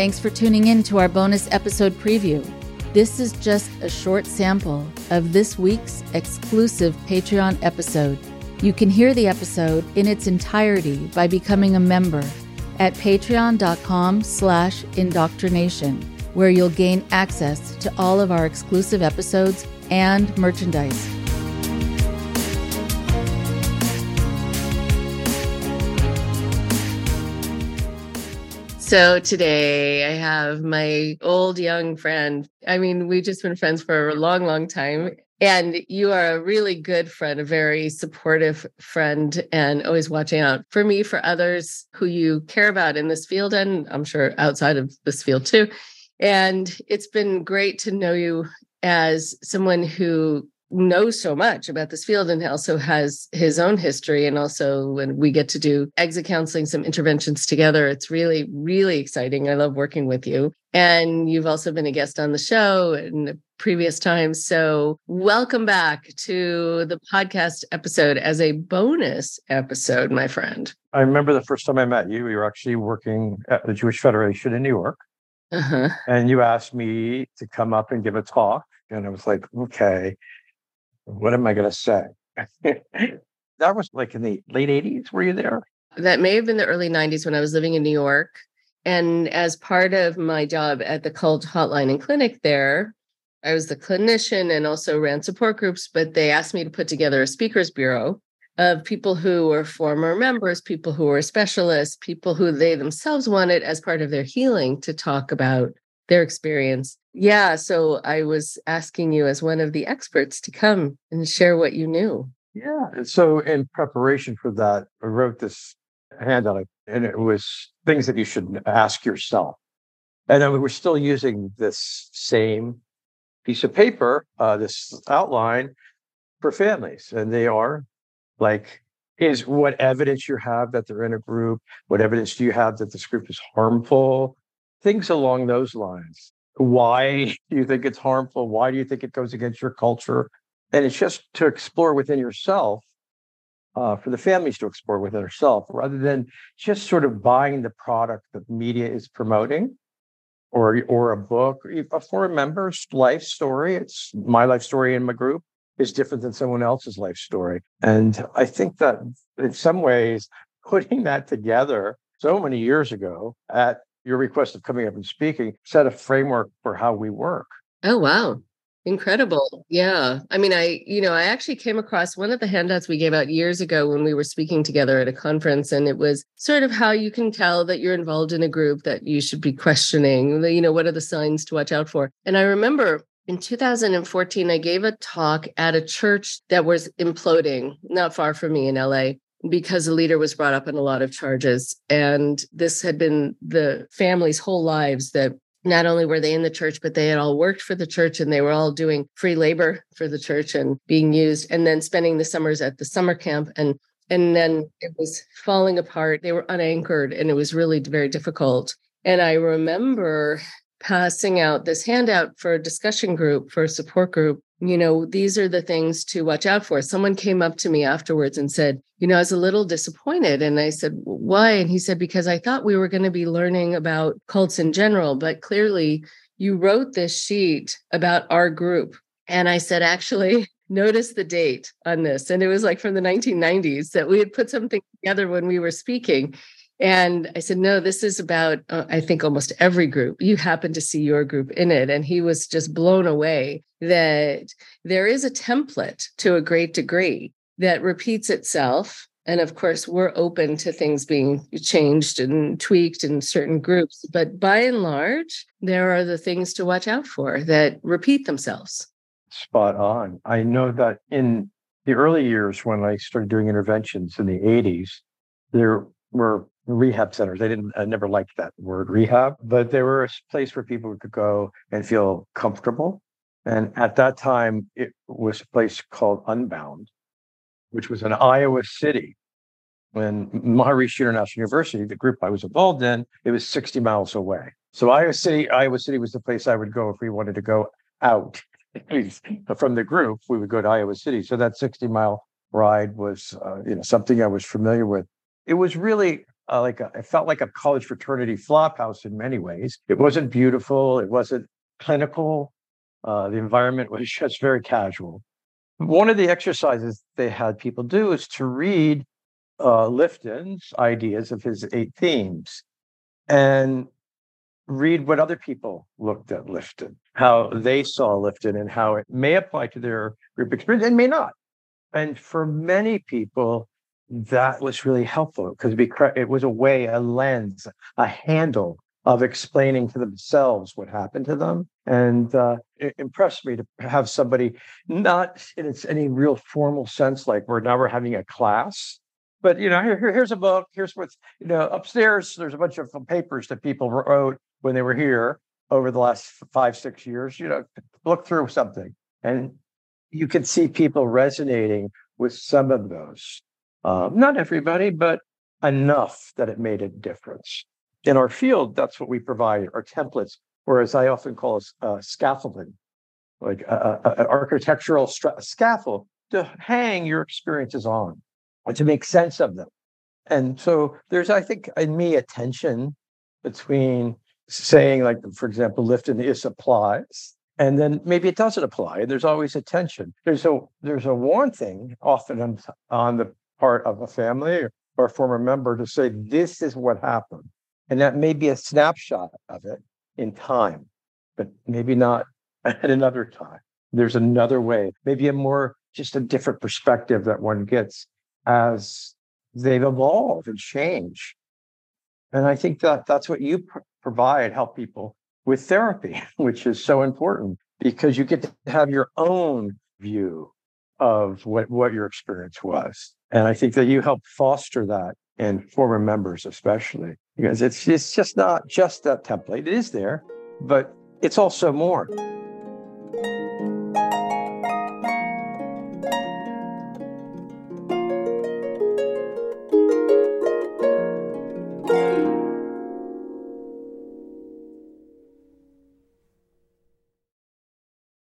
Thanks for tuning in to our bonus episode preview. This is just a short sample of this week's exclusive Patreon episode. You can hear the episode in its entirety by becoming a member at patreon.com slash indoctrination, where you'll gain access to all of our exclusive episodes and merchandise. So today I have my old young friend. I mean, we've just been friends for a long, long time. And you are a really good friend, a very supportive friend, and always watching out for me, for others who you care about in this field, and I'm sure outside of this field too. And it's been great to know you as someone who knows so much about this field and also has his own history. And also, when we get to do exit counseling, some interventions together, it's really, really exciting. I love working with you. And you've also been a guest on the show in previous times. So, welcome back to the podcast episode as a bonus episode, my friend. I remember the first time I met you, you were actually working at the Jewish Federation in New York. Uh-huh. And you asked me to come up and give a talk. And I was like, okay what am I going to say? that was like in the late 80s. Were you there? That may have been the early 90s when I was living in New York. And as part of my job at the cult hotline and clinic there, I was the clinician and also ran support groups, but they asked me to put together a speakers bureau of people who were former members, people who were specialists, people who they themselves wanted as part of their healing to talk about their experience. Yeah. So I was asking you as one of the experts to come and share what you knew. Yeah. And so in preparation for that, I wrote this handout and it was things that you should ask yourself. And then we were still using this same piece of paper, uh, this outline for families. And they are like, is what evidence you have that they're in a group? What evidence do you have that this group is harmful? Things along those lines. Why do you think it's harmful? Why do you think it goes against your culture? And it's just to explore within yourself, uh, for the families to explore within themselves, rather than just sort of buying the product that media is promoting, or or a book. A member's life story, it's my life story in my group is different than someone else's life story, and I think that in some ways, putting that together so many years ago at your request of coming up and speaking set a framework for how we work. Oh, wow. Incredible. Yeah. I mean, I, you know, I actually came across one of the handouts we gave out years ago when we were speaking together at a conference. And it was sort of how you can tell that you're involved in a group that you should be questioning, you know, what are the signs to watch out for? And I remember in 2014, I gave a talk at a church that was imploding not far from me in LA because the leader was brought up in a lot of charges. And this had been the family's whole lives that not only were they in the church, but they had all worked for the church and they were all doing free labor for the church and being used, and then spending the summers at the summer camp. And and then it was falling apart. They were unanchored and it was really very difficult. And I remember passing out this handout for a discussion group, for a support group, you know, these are the things to watch out for. Someone came up to me afterwards and said, you know, I was a little disappointed. And I said, why? And he said, because I thought we were going to be learning about cults in general, but clearly you wrote this sheet about our group. And I said, actually, notice the date on this. And it was like from the 1990s that we had put something together when we were speaking. And I said, no, this is about, uh, I think, almost every group. You happen to see your group in it. And he was just blown away that there is a template to a great degree that repeats itself. And of course, we're open to things being changed and tweaked in certain groups. But by and large, there are the things to watch out for that repeat themselves. Spot on. I know that in the early years when I started doing interventions in the 80s, there were rehab centers. They didn't, I never liked that word rehab, but they were a place where people could go and feel comfortable. And at that time, it was a place called Unbound, which was in Iowa City. When Maharishi International University, the group I was involved in, it was 60 miles away. So Iowa City, Iowa City was the place I would go if we wanted to go out from the group. We would go to Iowa City. So that 60 mile ride was, uh, you know, something I was familiar with. It was really uh, like a, it felt like a college fraternity flophouse in many ways. It wasn't beautiful. It wasn't clinical. Uh, the environment was just very casual. One of the exercises they had people do is to read uh, Lifton's ideas of his eight themes and read what other people looked at Lifton, how they saw Lifton, and how it may apply to their group experience and may not. And for many people, that was really helpful because it was a way, a lens, a handle of explaining to themselves what happened to them. And uh, it impressed me to have somebody, not in any real formal sense, like we're now we're having a class, but you know, here, here's a book. Here's what's you know upstairs. There's a bunch of papers that people wrote when they were here over the last five six years. You know, look through something, and you can see people resonating with some of those. Uh, not everybody, but enough that it made a difference. In our field, that's what we provide our templates, or as I often call it, uh, scaffolding, like an architectural stra- scaffold to hang your experiences on and to make sense of them. And so there's, I think, in me, a tension between saying, like, for example, Lifton is applies, and then maybe it doesn't apply. There's always a tension. There's a there's a warning often on, on the part of a family or, a former member to say, this is what happened. And that may be a snapshot of it in time, but maybe not at another time. There's another way, maybe a more just a different perspective that one gets as they've evolved and change. And I think that that's what you pr- provide, help people with therapy, which is so important because you get to have your own view of what, what your experience was. And I think that you help foster that in former members, especially because it's it's just not just that template. It is there, but it's also more.